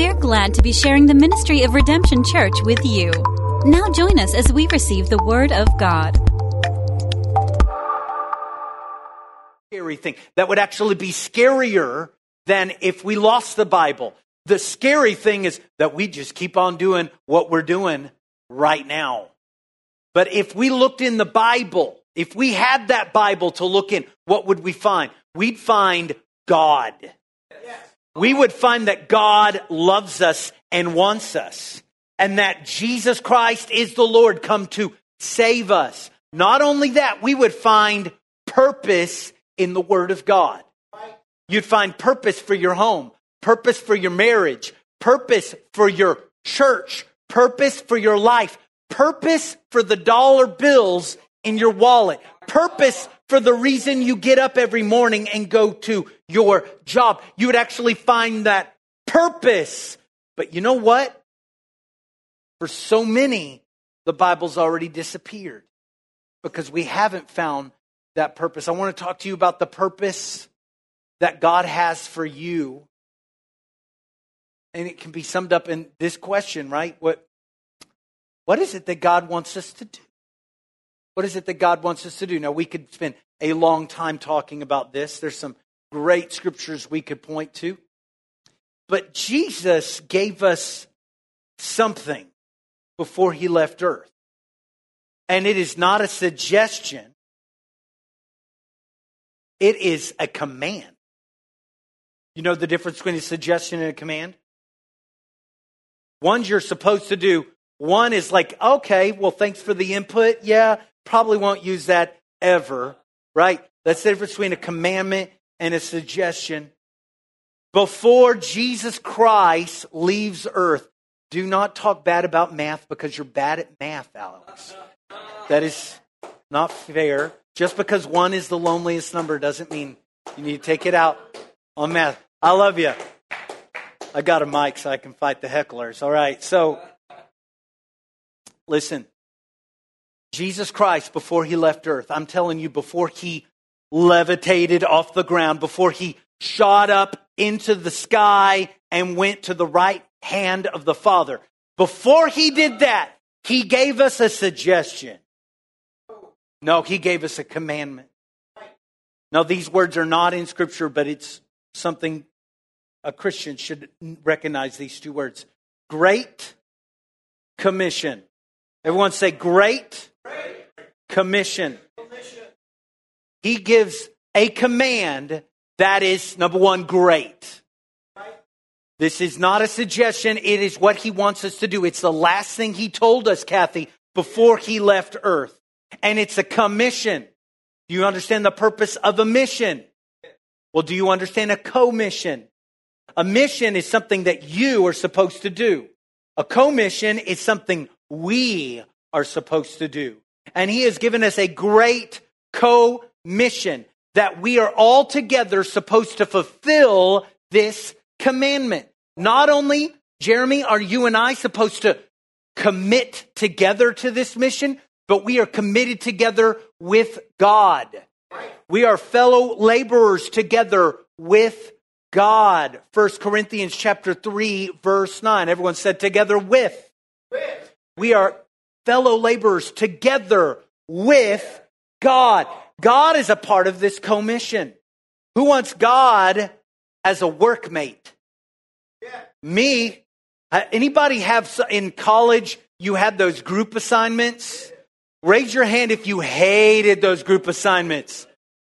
We're glad to be sharing the ministry of Redemption Church with you. Now join us as we receive the Word of God. Scary thing that would actually be scarier than if we lost the Bible. The scary thing is that we just keep on doing what we're doing right now. But if we looked in the Bible, if we had that Bible to look in, what would we find? We'd find God. We would find that God loves us and wants us, and that Jesus Christ is the Lord come to save us. Not only that, we would find purpose in the Word of God. You'd find purpose for your home, purpose for your marriage, purpose for your church, purpose for your life, purpose for the dollar bills in your wallet, purpose for the reason you get up every morning and go to your job. You would actually find that purpose. But you know what? For so many, the Bible's already disappeared because we haven't found that purpose. I want to talk to you about the purpose that God has for you. And it can be summed up in this question, right? What, what is it that God wants us to do? What is it that God wants us to do? Now, we could spend a long time talking about this. There's some great scriptures we could point to. But Jesus gave us something before he left earth. And it is not a suggestion, it is a command. You know the difference between a suggestion and a command? One's you're supposed to do. One is like, okay, well, thanks for the input. Yeah, probably won't use that ever, right? That's the difference between a commandment and a suggestion. Before Jesus Christ leaves earth, do not talk bad about math because you're bad at math, Alex. That is not fair. Just because one is the loneliest number doesn't mean you need to take it out on math. I love you. I got a mic so I can fight the hecklers. All right. So, listen. Jesus Christ, before he left earth, I'm telling you, before he levitated off the ground, before he shot up into the sky and went to the right hand of the Father, before he did that, he gave us a suggestion. No, he gave us a commandment. Now, these words are not in Scripture, but it's something a Christian should recognize these two words Great Commission. Everyone say, Great, Great. Commission. commission. He gives a command that is, number one, great. This is not a suggestion. It is what he wants us to do. It's the last thing he told us, Kathy, before he left earth. And it's a commission. Do you understand the purpose of a mission? Well, do you understand a commission? A mission is something that you are supposed to do. A commission is something we are supposed to do. And he has given us a great co-mission that we are all together supposed to fulfill this commandment. Not only, Jeremy, are you and I supposed to commit together to this mission, but we are committed together with God. We are fellow laborers together with God. 1 Corinthians chapter 3 verse 9. Everyone said together with. We are fellow laborers together with God. God is a part of this commission. Who wants God as a workmate? Yeah. Me. Uh, anybody have in college you had those group assignments? Raise your hand if you hated those group assignments.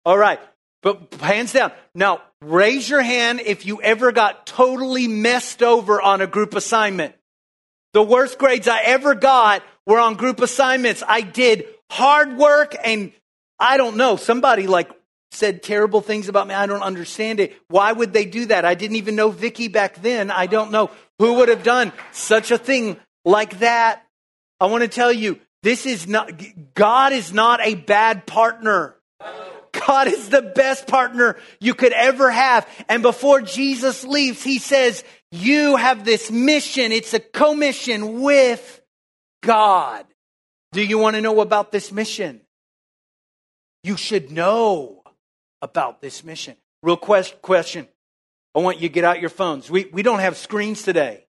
All right. But hands down. Now, raise your hand if you ever got totally messed over on a group assignment. The worst grades I ever got were on group assignments. I did hard work and I don't know, somebody like said terrible things about me. I don't understand it. Why would they do that? I didn't even know Vicky back then. I don't know who would have done such a thing like that. I want to tell you, this is not, God is not a bad partner. God is the best partner you could ever have. And before Jesus leaves, he says, you have this mission. It's a commission with God. Do you want to know about this mission? You should know about this mission. Real quest- question. I want you to get out your phones. We, we don't have screens today.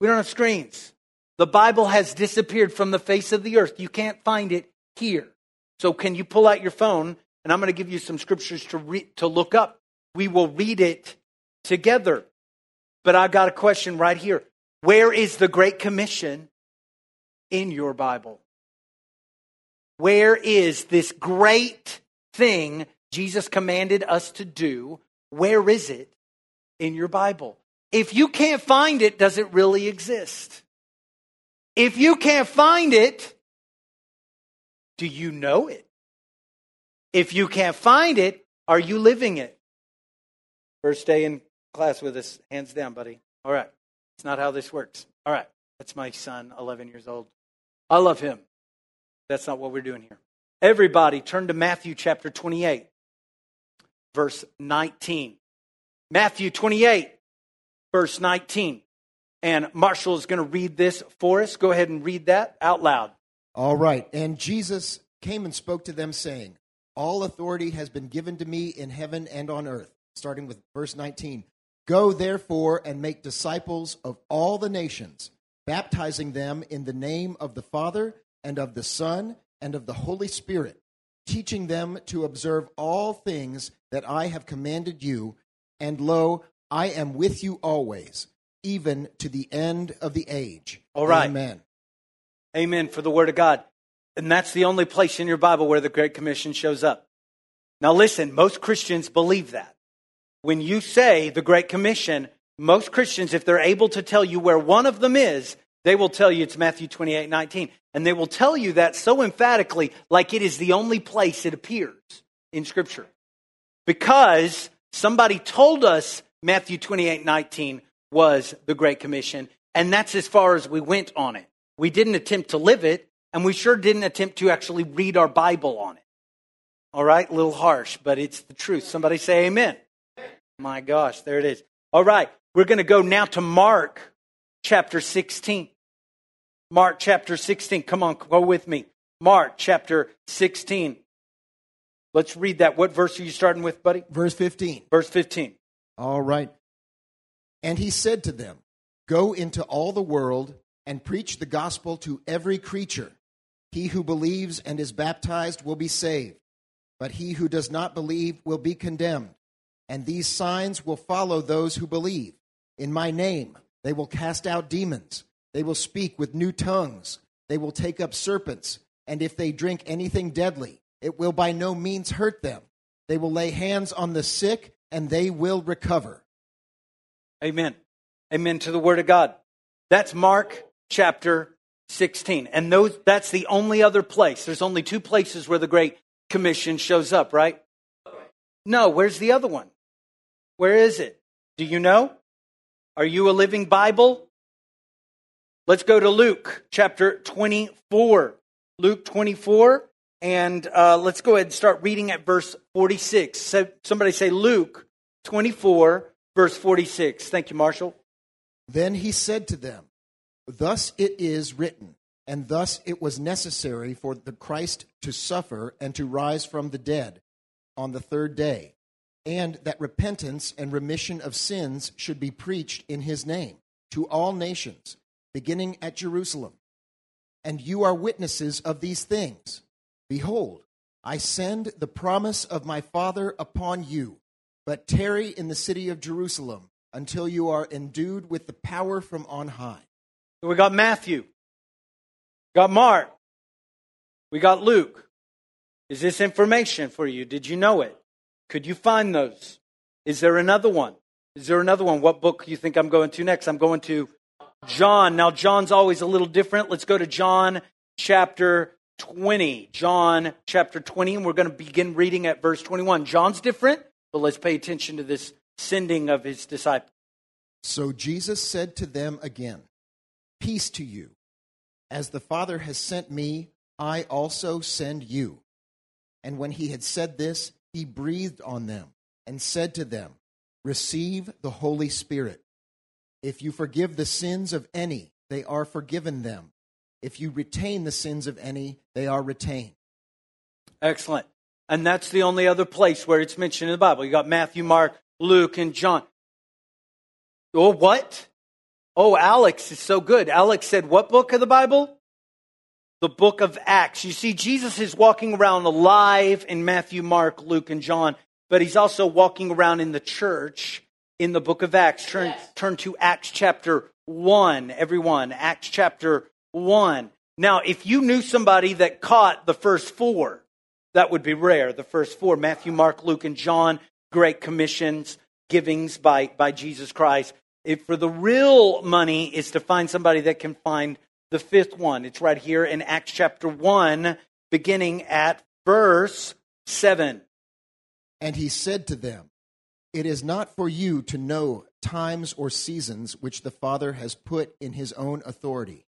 We don't have screens. The Bible has disappeared from the face of the earth. You can't find it here. So can you pull out your phone? And I'm going to give you some scriptures to, re- to look up. We will read it together. But I've got a question right here. Where is the Great Commission in your Bible? Where is this great thing Jesus commanded us to do? Where is it in your Bible? If you can't find it, does it really exist? If you can't find it, do you know it? If you can't find it, are you living it? First day in class with us, hands down, buddy. All right. It's not how this works. All right. That's my son, 11 years old. I love him. That's not what we're doing here. Everybody turn to Matthew chapter 28, verse 19. Matthew 28, verse 19. And Marshall is going to read this for us. Go ahead and read that out loud. All right. And Jesus came and spoke to them, saying, All authority has been given to me in heaven and on earth. Starting with verse 19. Go therefore and make disciples of all the nations, baptizing them in the name of the Father and of the Son and of the Holy Spirit, teaching them to observe all things that I have commanded you. And lo, I am with you always, even to the end of the age. All right. Amen. Amen for the Word of God. And that's the only place in your Bible where the Great Commission shows up. Now, listen, most Christians believe that. When you say the Great Commission, most Christians, if they're able to tell you where one of them is, they will tell you it's Matthew 28 19. And they will tell you that so emphatically, like it is the only place it appears in Scripture. Because somebody told us Matthew 28 19 was the Great Commission, and that's as far as we went on it. We didn't attempt to live it, and we sure didn't attempt to actually read our Bible on it. All right, a little harsh, but it's the truth. Somebody say amen. My gosh, there it is. All right, we're going to go now to Mark chapter 16. Mark chapter 16. Come on, go with me. Mark chapter 16. Let's read that. What verse are you starting with, buddy? Verse 15. Verse 15. All right. And he said to them, Go into all the world and preach the gospel to every creature. He who believes and is baptized will be saved, but he who does not believe will be condemned. And these signs will follow those who believe. In my name, they will cast out demons. They will speak with new tongues. They will take up serpents. And if they drink anything deadly, it will by no means hurt them. They will lay hands on the sick and they will recover. Amen. Amen to the word of God. That's Mark chapter 16. And those, that's the only other place. There's only two places where the Great Commission shows up, right? No, where's the other one? Where is it? Do you know? Are you a living Bible? Let's go to Luke chapter 24. Luke 24, and uh, let's go ahead and start reading at verse 46. So somebody say Luke 24, verse 46. Thank you, Marshall. Then he said to them, Thus it is written, and thus it was necessary for the Christ to suffer and to rise from the dead on the third day and that repentance and remission of sins should be preached in his name to all nations, beginning at Jerusalem. And you are witnesses of these things. Behold, I send the promise of my Father upon you, but tarry in the city of Jerusalem until you are endued with the power from on high. We got Matthew, got Mark, we got Luke. Is this information for you? Did you know it? Could you find those? Is there another one? Is there another one? What book do you think I'm going to next? I'm going to John. Now, John's always a little different. Let's go to John chapter 20. John chapter 20, and we're going to begin reading at verse 21. John's different, but let's pay attention to this sending of his disciples. So Jesus said to them again, Peace to you. As the Father has sent me, I also send you. And when he had said this, he breathed on them and said to them, Receive the Holy Spirit. If you forgive the sins of any, they are forgiven them. If you retain the sins of any, they are retained. Excellent. And that's the only other place where it's mentioned in the Bible. You got Matthew, Mark, Luke, and John. Oh, what? Oh, Alex is so good. Alex said, What book of the Bible? The book of Acts. You see, Jesus is walking around alive in Matthew, Mark, Luke, and John, but he's also walking around in the church in the book of Acts. Turn, yes. turn to Acts chapter 1, everyone. Acts chapter 1. Now, if you knew somebody that caught the first four, that would be rare. The first four Matthew, Mark, Luke, and John, great commissions, givings by, by Jesus Christ. If for the real money is to find somebody that can find the fifth one. It's right here in Acts chapter 1, beginning at verse 7. And he said to them, It is not for you to know times or seasons which the Father has put in his own authority,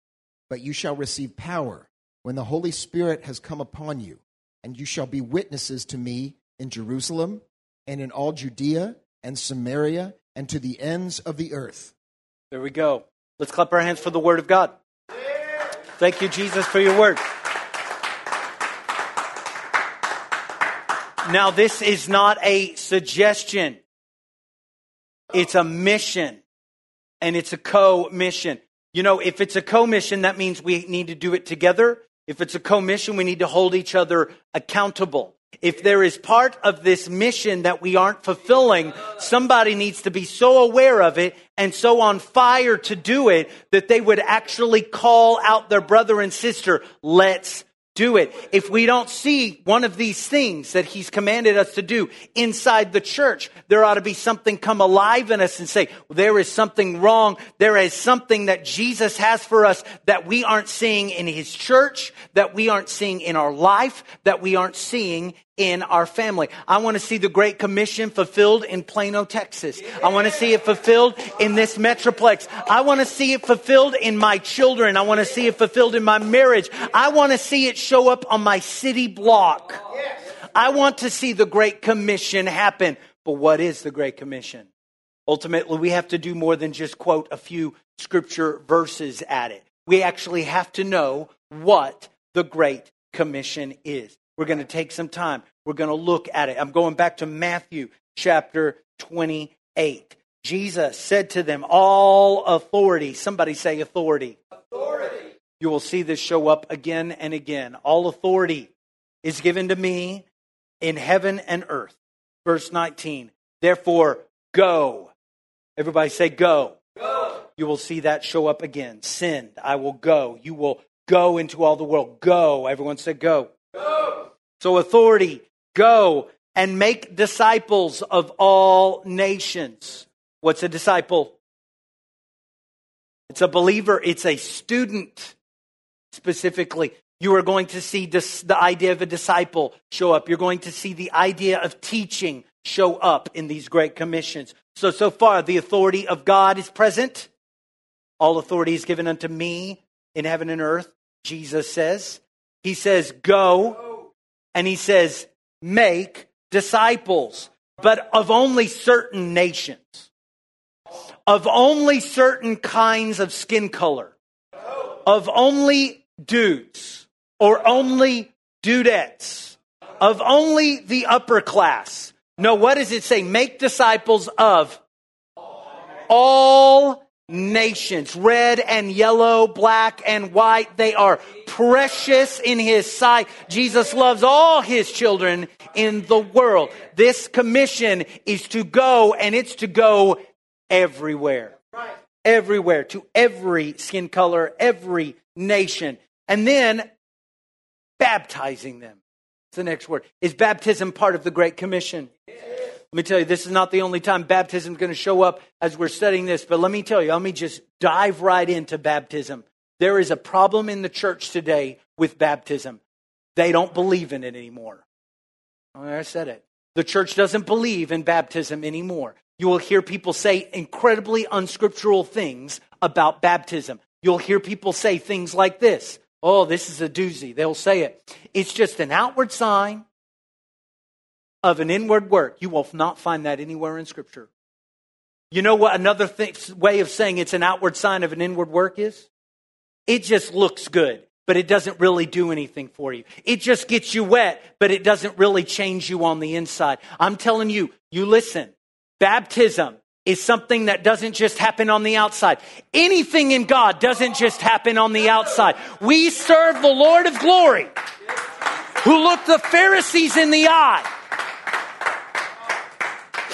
but you shall receive power when the Holy Spirit has come upon you, and you shall be witnesses to me in Jerusalem and in all Judea and Samaria and to the ends of the earth. There we go. Let's clap our hands for the word of God. Thank you, Jesus, for your word. Now, this is not a suggestion. It's a mission. And it's a co mission. You know, if it's a co mission, that means we need to do it together. If it's a co mission, we need to hold each other accountable. If there is part of this mission that we aren't fulfilling, somebody needs to be so aware of it and so on fire to do it that they would actually call out their brother and sister, let's do it. If we don't see one of these things that he's commanded us to do inside the church, there ought to be something come alive in us and say, there is something wrong. There is something that Jesus has for us that we aren't seeing in his church, that we aren't seeing in our life, that we aren't seeing in our family. I want to see the Great Commission fulfilled in Plano, Texas. I want to see it fulfilled in this Metroplex. I want to see it fulfilled in my children. I want to see it fulfilled in my marriage. I want to see it show up on my city block. I want to see the Great Commission happen. But what is the Great Commission? Ultimately, we have to do more than just quote a few scripture verses at it. We actually have to know what the Great Commission is. We're going to take some time. We're going to look at it. I'm going back to Matthew chapter 28. Jesus said to them, All authority, somebody say authority. Authority. You will see this show up again and again. All authority is given to me in heaven and earth. Verse 19. Therefore, go. Everybody say, Go. Go. You will see that show up again. Send. I will go. You will go into all the world. Go. Everyone say, Go. So, authority, go and make disciples of all nations. What's a disciple? It's a believer, it's a student specifically. You are going to see the idea of a disciple show up. You're going to see the idea of teaching show up in these great commissions. So, so far, the authority of God is present. All authority is given unto me in heaven and earth, Jesus says. He says, Go. And he says, Make disciples, but of only certain nations, of only certain kinds of skin color, of only dudes or only dudettes, of only the upper class. No, what does it say? Make disciples of all nations, red and yellow, black and white. They are precious in his sight. Jesus loves all his children in the world. This commission is to go and it's to go everywhere. Everywhere, to every skin color, every nation. And then baptizing them. It's the next word. Is baptism part of the Great Commission? Let me tell you, this is not the only time baptism is going to show up as we're studying this, but let me tell you, let me just dive right into baptism. There is a problem in the church today with baptism. They don't believe in it anymore. Oh, I said it. The church doesn't believe in baptism anymore. You will hear people say incredibly unscriptural things about baptism. You'll hear people say things like this Oh, this is a doozy. They'll say it. It's just an outward sign of an inward work. You will not find that anywhere in Scripture. You know what another way of saying it's an outward sign of an inward work is? It just looks good, but it doesn't really do anything for you. It just gets you wet, but it doesn't really change you on the inside. I'm telling you, you listen. Baptism is something that doesn't just happen on the outside. Anything in God doesn't just happen on the outside. We serve the Lord of glory who looked the Pharisees in the eye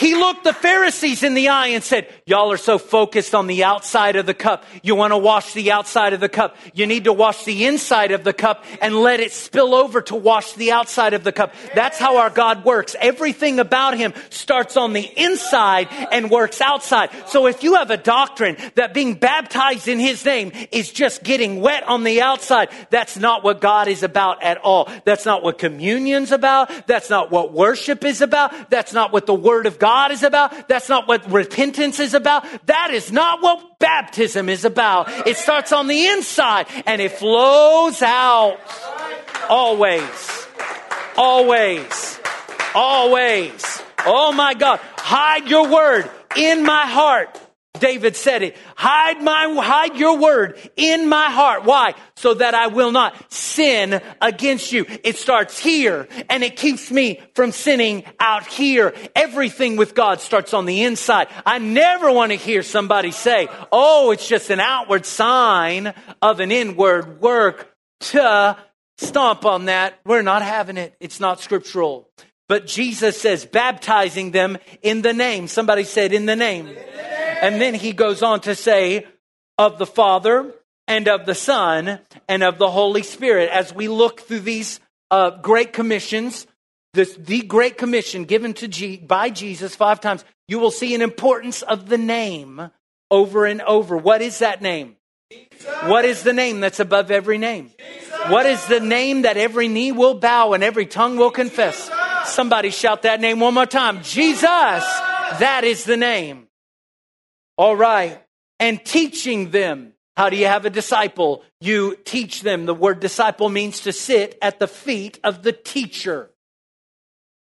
he looked the Pharisees in the eye and said, Y'all are so focused on the outside of the cup. You want to wash the outside of the cup. You need to wash the inside of the cup and let it spill over to wash the outside of the cup. That's how our God works. Everything about Him starts on the inside and works outside. So if you have a doctrine that being baptized in His name is just getting wet on the outside, that's not what God is about at all. That's not what communion's about. That's not what worship is about. That's not what the Word of God is about. That's not what repentance is about. That is not what baptism is about. It starts on the inside and it flows out. Always. Always. Always. Oh my God. Hide your word in my heart David said it. Hide my, hide your word in my heart. Why? So that I will not sin against you. It starts here and it keeps me from sinning out here. Everything with God starts on the inside. I never want to hear somebody say, Oh, it's just an outward sign of an inward work to stomp on that. We're not having it. It's not scriptural. But Jesus says, baptizing them in the name. Somebody said, in the name. And then he goes on to say, of the Father and of the Son and of the Holy Spirit. As we look through these uh, great commissions, this, the great commission given to G, by Jesus five times, you will see an importance of the name over and over. What is that name? Jesus. What is the name that's above every name? Jesus. What is the name that every knee will bow and every tongue will confess? Jesus. Somebody shout that name one more time. Jesus. That is the name. All right. And teaching them. How do you have a disciple? You teach them. The word disciple means to sit at the feet of the teacher.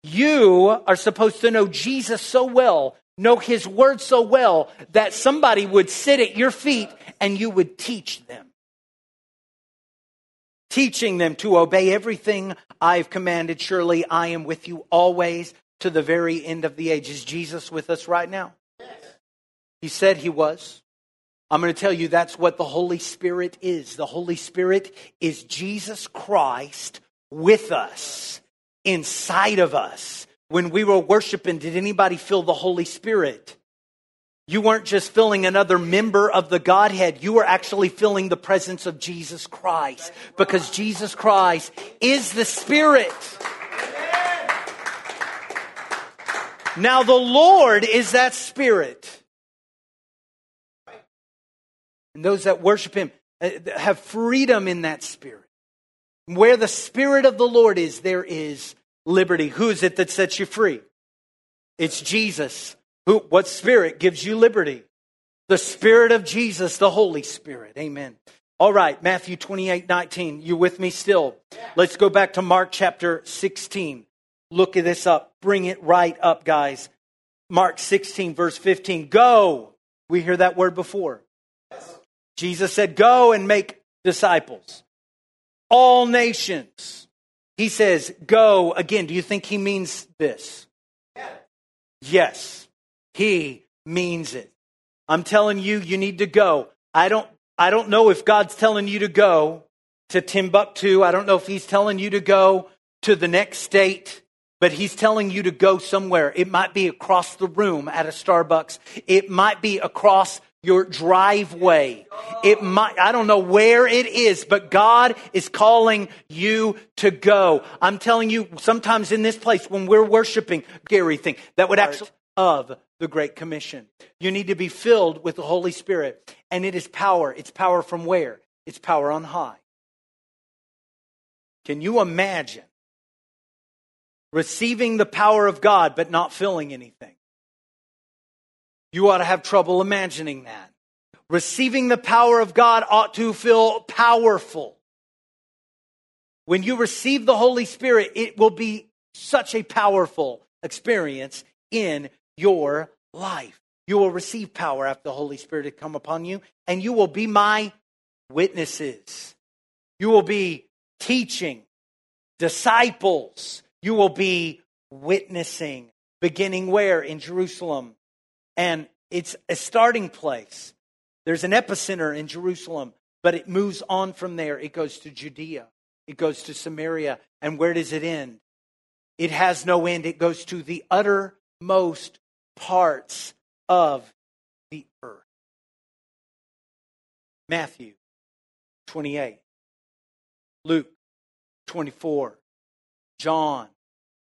You are supposed to know Jesus so well, know his word so well, that somebody would sit at your feet and you would teach them. Teaching them to obey everything I've commanded. Surely I am with you always to the very end of the ages. Jesus with us right now? He said he was. I'm going to tell you that's what the Holy Spirit is. The Holy Spirit is Jesus Christ with us, inside of us. When we were worshiping, did anybody feel the Holy Spirit? You weren't just filling another member of the Godhead. You were actually filling the presence of Jesus Christ because Jesus Christ is the Spirit. Now, the Lord is that Spirit. And those that worship Him uh, have freedom in that Spirit. Where the Spirit of the Lord is, there is liberty. Who is it that sets you free? It's Jesus. Who, what Spirit gives you liberty? The Spirit of Jesus, the Holy Spirit. Amen. All right, Matthew 28 19. You with me still? Let's go back to Mark chapter 16. Look at this up. Bring it right up, guys. Mark 16, verse 15. Go. We hear that word before. Jesus said, Go and make disciples. All nations. He says, Go again. Do you think he means this? Yes, he means it. I'm telling you, you need to go. I don't, I don't know if God's telling you to go to Timbuktu. I don't know if he's telling you to go to the next state, but he's telling you to go somewhere. It might be across the room at a Starbucks. It might be across your driveway. It might, I don't know where it is, but God is calling you to go. I'm telling you, sometimes in this place when we're worshiping, Gary thing, that would actually, of the Great Commission. You need to be filled with the Holy Spirit. And it is power. It's power from where? It's power on high. Can you imagine receiving the power of God but not filling anything? You ought to have trouble imagining that. Receiving the power of God ought to feel powerful. When you receive the Holy Spirit, it will be such a powerful experience in your life. You will receive power after the Holy Spirit has come upon you, and you will be my witnesses. You will be teaching disciples. You will be witnessing beginning where? In Jerusalem. And it's a starting place. There's an epicenter in Jerusalem, but it moves on from there. It goes to Judea, it goes to Samaria. And where does it end? It has no end. It goes to the uttermost parts of the earth. Matthew 28, Luke 24, John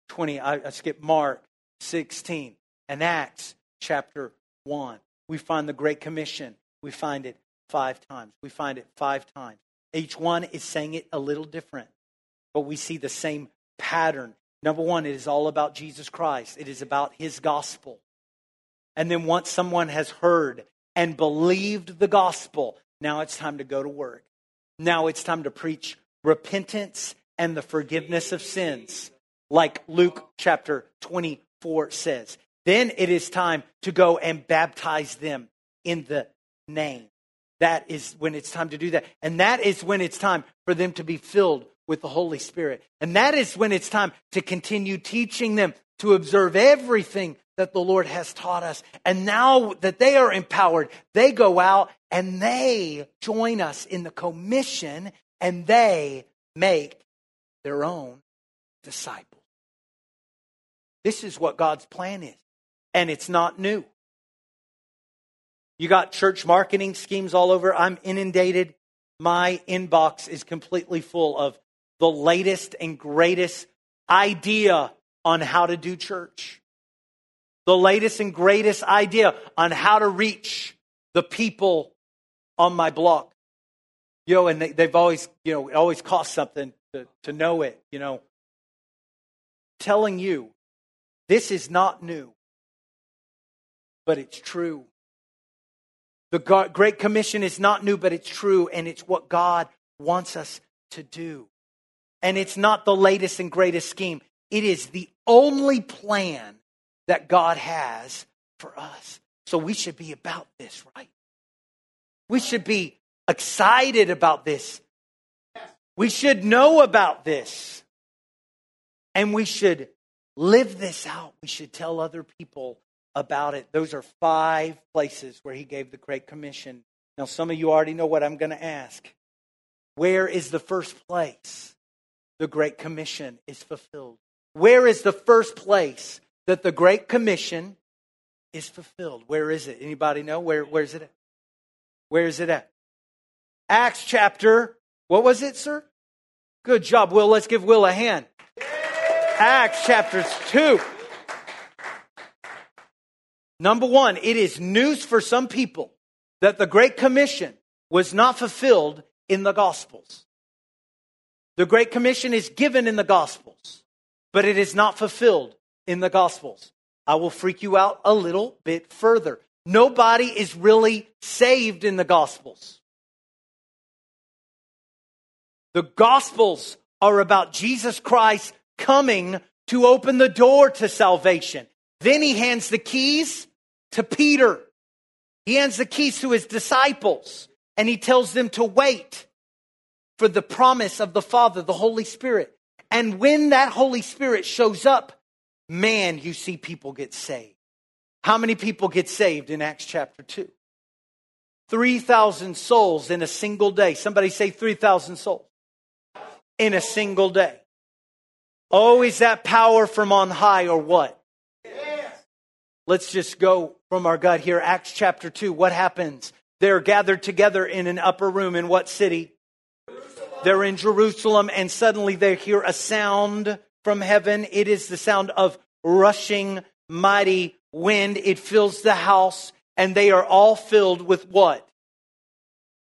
20, I, I skipped Mark 16, and Acts chapter 1. We find the Great Commission. We find it five times. We find it five times. Each one is saying it a little different, but we see the same pattern. Number one, it is all about Jesus Christ, it is about his gospel. And then once someone has heard and believed the gospel, now it's time to go to work. Now it's time to preach repentance and the forgiveness of sins, like Luke chapter 24 says. Then it is time to go and baptize them in the name. That is when it's time to do that. And that is when it's time for them to be filled with the Holy Spirit. And that is when it's time to continue teaching them to observe everything that the Lord has taught us. And now that they are empowered, they go out and they join us in the commission and they make their own disciples. This is what God's plan is. And it's not new. You got church marketing schemes all over. I'm inundated. My inbox is completely full of the latest and greatest idea on how to do church the latest and greatest idea on how to reach the people on my block. You know, and they, have always, you know, it always costs something to, to know it, you know. Telling you, this is not new, but it's true. The Great Commission is not new, but it's true, and it's what God wants us to do. And it's not the latest and greatest scheme, it is the only plan that God has for us. So we should be about this, right? We should be excited about this. We should know about this. And we should live this out. We should tell other people about it. Those are five places where he gave the Great Commission. Now, some of you already know what I'm going to ask. Where is the first place the Great Commission is fulfilled? Where is the first place that the Great Commission is fulfilled. Where is it? Anybody know? Where, where's it at? Where is it at? Acts chapter, what was it, sir? Good job, Will. Let's give Will a hand. Acts chapter 2. Number one, it is news for some people that the Great Commission was not fulfilled in the Gospels. The Great Commission is given in the Gospels, but it is not fulfilled in the Gospels. I will freak you out a little bit further. Nobody is really saved in the Gospels. The Gospels are about Jesus Christ coming to open the door to salvation. Then he hands the keys to Peter. He hands the keys to his disciples and he tells them to wait for the promise of the Father, the Holy Spirit. And when that Holy Spirit shows up, man, you see people get saved. How many people get saved in Acts chapter 2? 3,000 souls in a single day. Somebody say 3,000 souls in a single day. Oh, is that power from on high or what? Let's just go from our gut here. Acts chapter 2. What happens? They're gathered together in an upper room in what city? Jerusalem. They're in Jerusalem, and suddenly they hear a sound from heaven. It is the sound of rushing, mighty wind. It fills the house, and they are all filled with what?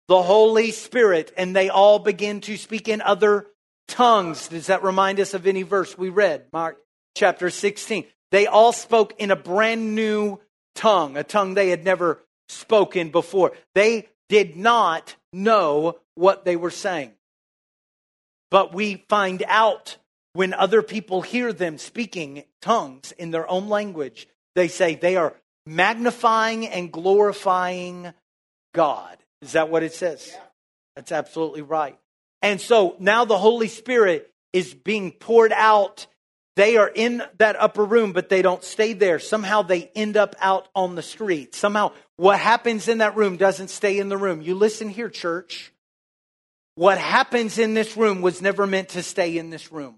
The Holy Spirit, and they all begin to speak in other tongues. Does that remind us of any verse we read? Mark chapter 16. They all spoke in a brand new tongue, a tongue they had never spoken before. They did not know what they were saying. But we find out when other people hear them speaking tongues in their own language, they say they are magnifying and glorifying God. Is that what it says? Yeah. That's absolutely right. And so now the Holy Spirit is being poured out. They are in that upper room, but they don't stay there. Somehow they end up out on the street. Somehow what happens in that room doesn't stay in the room. You listen here, church. What happens in this room was never meant to stay in this room.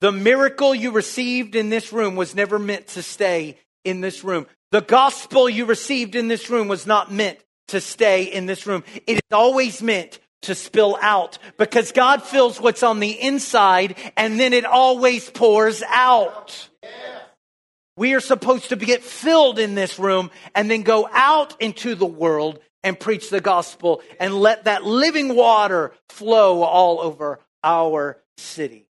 The miracle you received in this room was never meant to stay in this room. The gospel you received in this room was not meant to stay in this room. It is always meant to spill out because God fills what's on the inside and then it always pours out. We are supposed to get filled in this room and then go out into the world and preach the gospel and let that living water flow all over our city.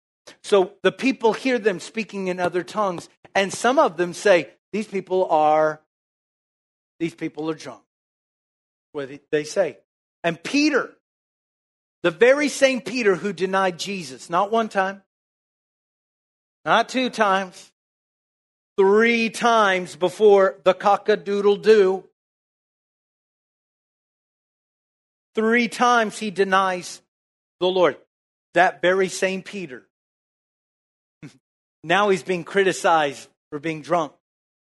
So the people hear them speaking in other tongues, and some of them say, These people are, these people are drunk. What they say. And Peter, the very same Peter who denied Jesus, not one time, not two times, three times before the cock a doodle doo. Three times he denies the Lord. That very same Peter. now he's being criticized for being drunk.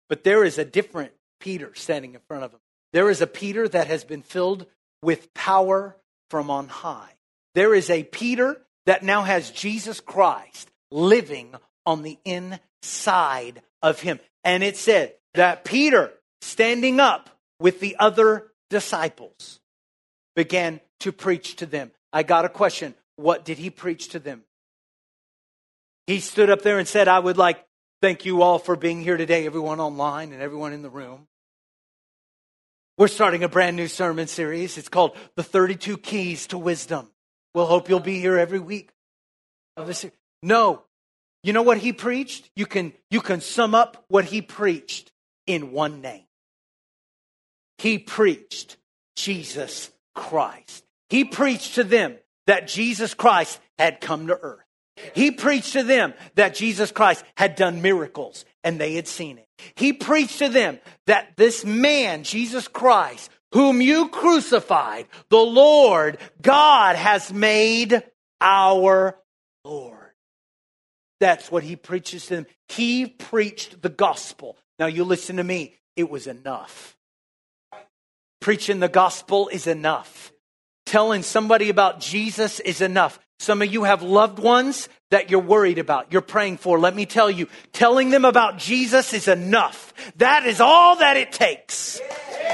But there is a different Peter standing in front of him. There is a Peter that has been filled with power from on high. There is a Peter that now has Jesus Christ living on the inside of him. And it said that Peter, standing up with the other disciples, began to preach to them. I got a question. What did he preach to them? He stood up there and said, I would like thank you all for being here today, everyone online and everyone in the room. We're starting a brand new sermon series. It's called The 32 Keys to Wisdom. We'll hope you'll be here every week. No. You know what he preached? You can, you can sum up what he preached in one name. He preached Jesus Christ. He preached to them that Jesus Christ had come to earth. He preached to them that Jesus Christ had done miracles and they had seen it. He preached to them that this man, Jesus Christ, whom you crucified, the Lord God has made our Lord. That's what he preaches to them. He preached the gospel. Now you listen to me. It was enough. Preaching the gospel is enough. Telling somebody about Jesus is enough. Some of you have loved ones that you're worried about, you're praying for. Let me tell you, telling them about Jesus is enough. That is all that it takes.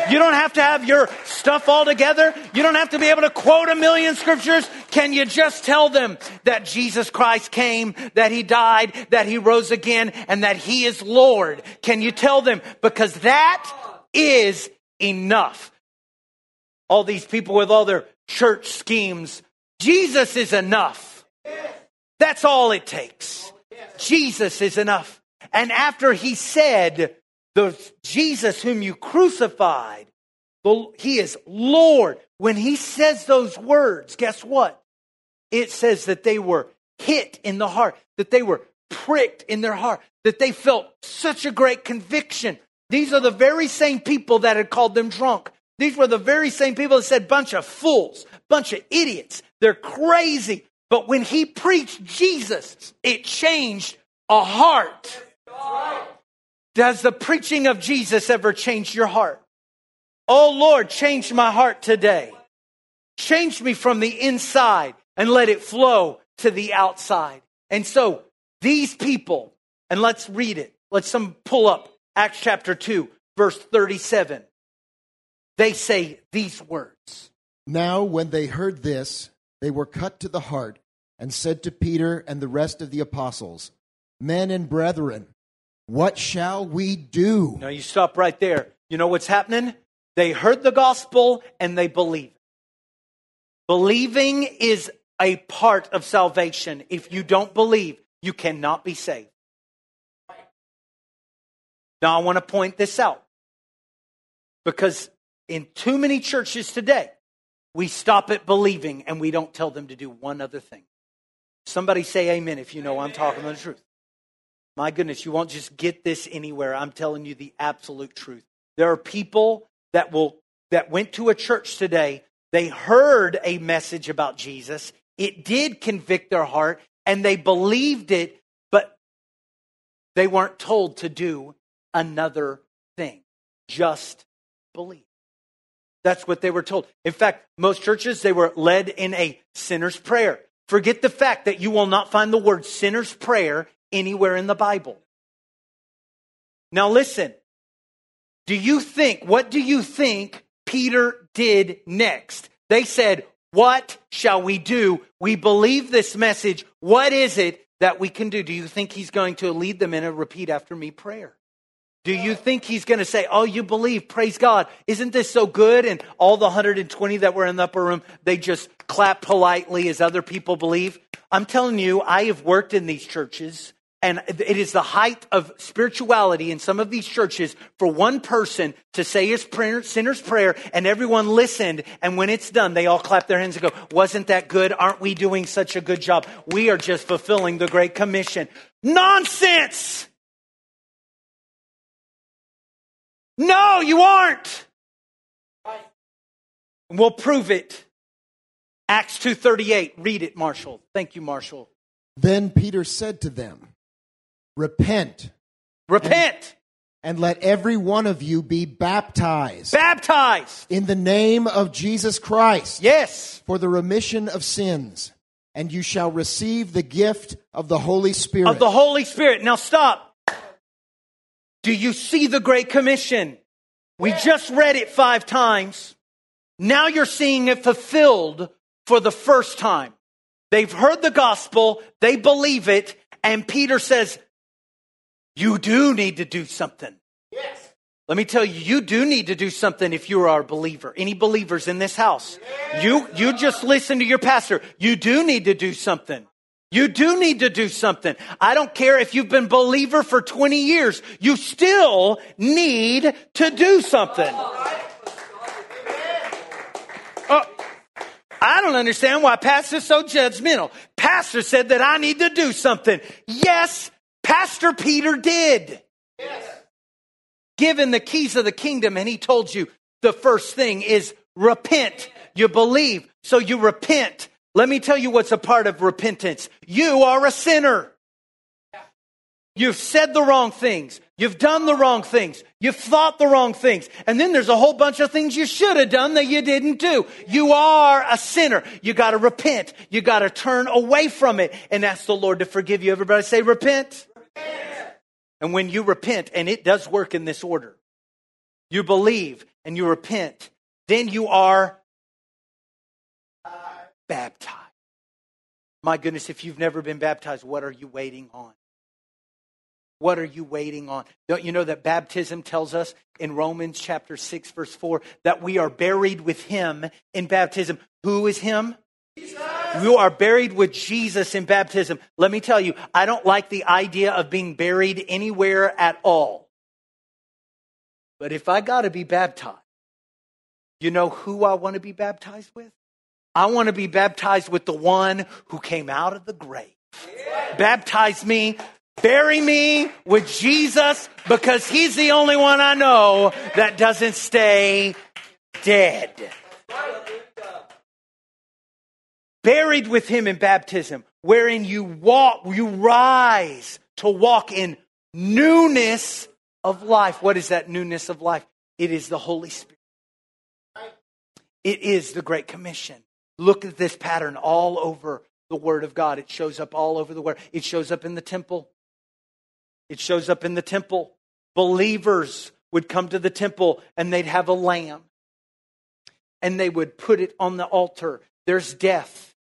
You don't have to have your stuff all together. You don't have to be able to quote a million scriptures. Can you just tell them that Jesus Christ came, that he died, that he rose again, and that he is Lord? Can you tell them? Because that is enough all these people with all their church schemes. Jesus is enough. That's all it takes. Jesus is enough. And after he said, the Jesus whom you crucified, he is Lord. When he says those words, guess what? It says that they were hit in the heart, that they were pricked in their heart, that they felt such a great conviction. These are the very same people that had called them drunk. These were the very same people that said, bunch of fools, bunch of idiots. They're crazy. But when he preached Jesus, it changed a heart. Does the preaching of Jesus ever change your heart? Oh Lord, change my heart today. Change me from the inside and let it flow to the outside. And so these people, and let's read it. Let's some pull up Acts chapter 2, verse 37 they say these words. Now, when they heard this, they were cut to the heart and said to Peter and the rest of the apostles, Men and brethren, what shall we do? Now, you stop right there. You know what's happening? They heard the gospel and they believe. Believing is a part of salvation. If you don't believe, you cannot be saved. Now, I want to point this out because in too many churches today, we stop at believing and we don't tell them to do one other thing. Somebody say amen if you know I'm talking the truth. My goodness, you won't just get this anywhere. I'm telling you the absolute truth. There are people that will that went to a church today. They heard a message about Jesus. It did convict their heart and they believed it, but They weren't told to do another thing. Just believe. That's what they were told. In fact, most churches, they were led in a sinner's prayer. Forget the fact that you will not find the word sinner's prayer anywhere in the Bible. Now listen. Do you think, what do you think Peter did next? They said, What shall we do? We believe this message. What is it that we can do? Do you think he's going to lead them in a repeat after me prayer? Do you think he's going to say, Oh, you believe, praise God. Isn't this so good? And all the 120 that were in the upper room, they just clap politely as other people believe. I'm telling you, I have worked in these churches and it is the height of spirituality in some of these churches for one person to say his prayer, sinner's prayer and everyone listened. And when it's done, they all clap their hands and go, wasn't that good? Aren't we doing such a good job? We are just fulfilling the Great Commission. Nonsense! No, you aren't. We'll prove it. Acts 2:38. Read it, Marshall. Thank you, Marshall. Then Peter said to them, Repent. Repent. And, and let every one of you be baptized. Baptized. In the name of Jesus Christ. Yes. For the remission of sins. And you shall receive the gift of the Holy Spirit. Of the Holy Spirit. Now stop. Do you see the Great Commission? We just read it five times. Now you're seeing it fulfilled for the first time. They've heard the gospel, they believe it, and Peter says, you do need to do something. Yes. Let me tell you, you do need to do something if you are a believer. Any believers in this house? Yes. You, you just listen to your pastor. You do need to do something. You do need to do something. I don't care if you've been believer for 20 years. You still need to do something. Oh, I don't understand why pastor's so judgmental. Pastor said that I need to do something. Yes, Pastor Peter did. Yes. Given the keys of the kingdom, and he told you the first thing is repent. You believe, so you repent. Let me tell you what's a part of repentance. You are a sinner. You've said the wrong things. You've done the wrong things. You've thought the wrong things. And then there's a whole bunch of things you should have done that you didn't do. You are a sinner. You got to repent. You got to turn away from it and ask the Lord to forgive you. Everybody say repent. And when you repent, and it does work in this order, you believe and you repent, then you are baptized. My goodness, if you've never been baptized, what are you waiting on? What are you waiting on? Don't you know that baptism tells us in Romans chapter 6, verse 4, that we are buried with him in baptism? Who is him? Jesus. You are buried with Jesus in baptism. Let me tell you, I don't like the idea of being buried anywhere at all. But if I got to be baptized, you know who I want to be baptized with? I want to be baptized with the one who came out of the grave. Yeah. Baptize me, bury me with Jesus because he's the only one I know that doesn't stay dead buried with him in baptism, wherein you walk, you rise to walk in newness of life. What is that newness of life? It is the Holy Spirit. It is the Great Commission. Look at this pattern all over the Word of God. It shows up all over the Word. It shows up in the temple. It shows up in the temple. Believers would come to the temple and they'd have a lamb and they would put it on the altar. There's death.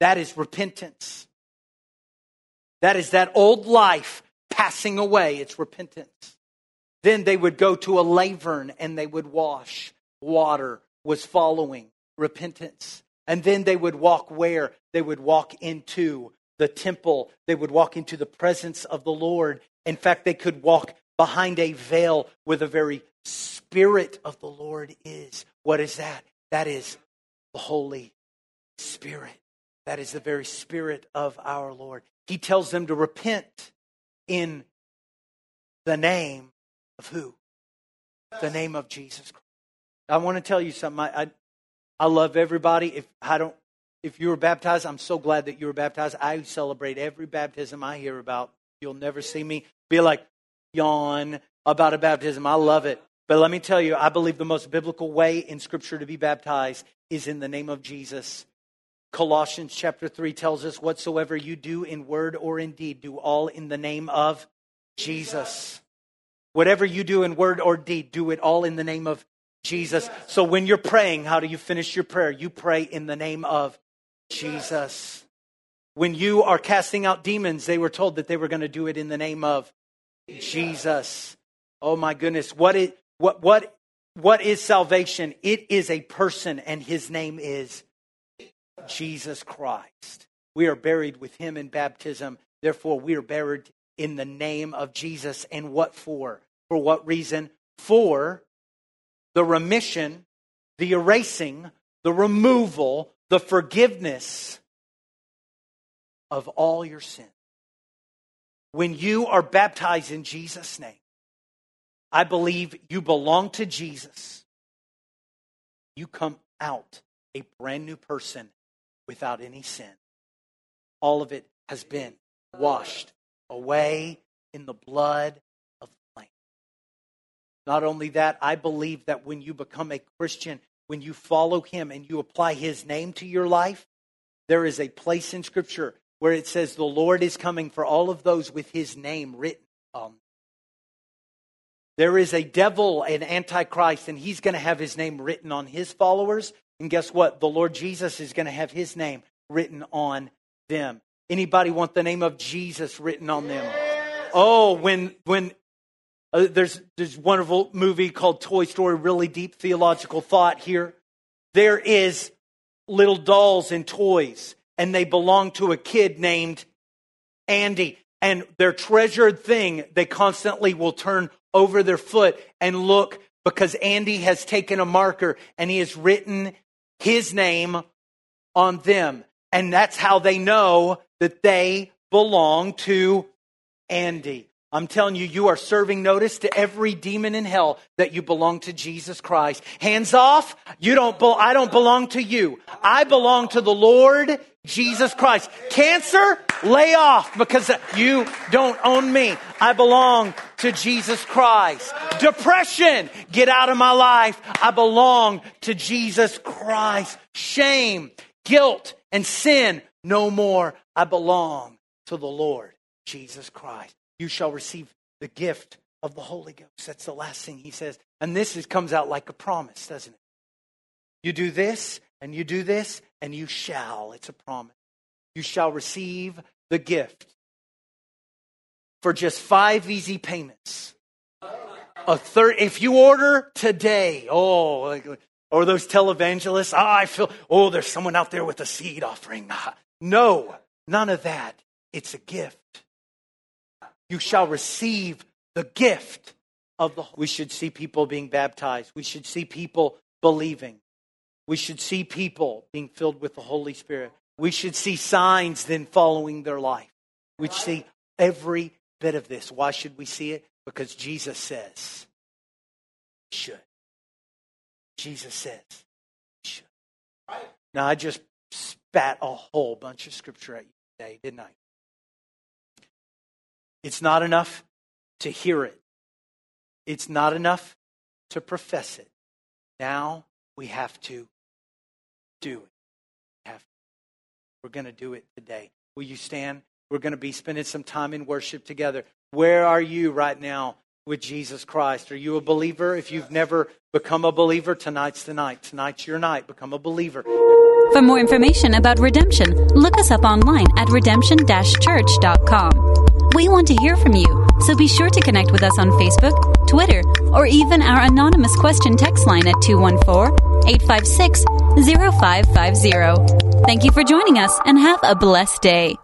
That is repentance. That is that old life passing away. It's repentance. Then they would go to a laver and they would wash. Water was following repentance. And then they would walk where? They would walk into the temple. They would walk into the presence of the Lord. In fact, they could walk behind a veil where the very Spirit of the Lord is. What is that? That is the Holy Spirit. That is the very spirit of our Lord. He tells them to repent in the name of who? The name of Jesus Christ. I want to tell you something. I, I, I love everybody. If I don't, if you were baptized, I'm so glad that you were baptized. I celebrate every baptism I hear about. You'll never see me be like, yawn about a baptism. I love it. But let me tell you, I believe the most biblical way in Scripture to be baptized is in the name of Jesus. Colossians chapter 3 tells us, Whatsoever you do in word or in deed, do all in the name of Jesus. Whatever you do in word or deed, do it all in the name of Jesus. So when you're praying, how do you finish your prayer? You pray in the name of Jesus. When you are casting out demons, they were told that they were going to do it in the name of Jesus. Oh my goodness. What is, what, what, what is salvation? It is a person, and his name is Jesus Christ. We are buried with him in baptism. Therefore, we are buried in the name of Jesus. And what for? For what reason? For the remission, the erasing, the removal, the forgiveness of all your sin. When you are baptized in Jesus' name, I believe you belong to Jesus. You come out a brand new person without any sin. All of it has been washed away in the blood. Not only that, I believe that when you become a Christian, when you follow Him and you apply His name to your life, there is a place in Scripture where it says, The Lord is coming for all of those with His name written on there is a devil, an antichrist, and he's going to have his name written on his followers. And guess what? The Lord Jesus is going to have his name written on them. Anybody want the name of Jesus written on them? Oh, when when uh, there's this wonderful movie called Toy Story, really deep theological thought here. There is little dolls and toys, and they belong to a kid named Andy. And their treasured thing, they constantly will turn over their foot and look because Andy has taken a marker and he has written his name on them. And that's how they know that they belong to Andy. I'm telling you, you are serving notice to every demon in hell that you belong to Jesus Christ. Hands off. You don't, be- I don't belong to you. I belong to the Lord Jesus Christ. Cancer, lay off because you don't own me. I belong to Jesus Christ. Depression, get out of my life. I belong to Jesus Christ. Shame, guilt, and sin, no more. I belong to the Lord Jesus Christ you shall receive the gift of the Holy Ghost. That's the last thing he says. And this is, comes out like a promise, doesn't it? You do this, and you do this, and you shall. It's a promise. You shall receive the gift for just five easy payments. A third, if you order today, oh, or those televangelists, oh, I feel, oh, there's someone out there with a seed offering. No, none of that. It's a gift you shall receive the gift of the Holy. we should see people being baptized. We should see people believing. We should see people being filled with the holy spirit. We should see signs then following their life. We should see every bit of this. Why should we see it? Because jesus says should. Jesus says should. Now i just spat a whole bunch of scripture at you today didn't i it's not enough to hear it, it's not enough to profess it. Now we have to do it. We have We're going to do it today. Will you stand? We're going to be spending some time in worship together. Where are you right now with Jesus Christ? Are you a believer? If you've never become a believer, tonight's the night. Tonight's your night. Become a believer. For more information about redemption, look us up online at redemption-church.com. We want to hear from you, so be sure to connect with us on Facebook, Twitter, or even our anonymous question text line at 214 856 0550. Thank you for joining us and have a blessed day.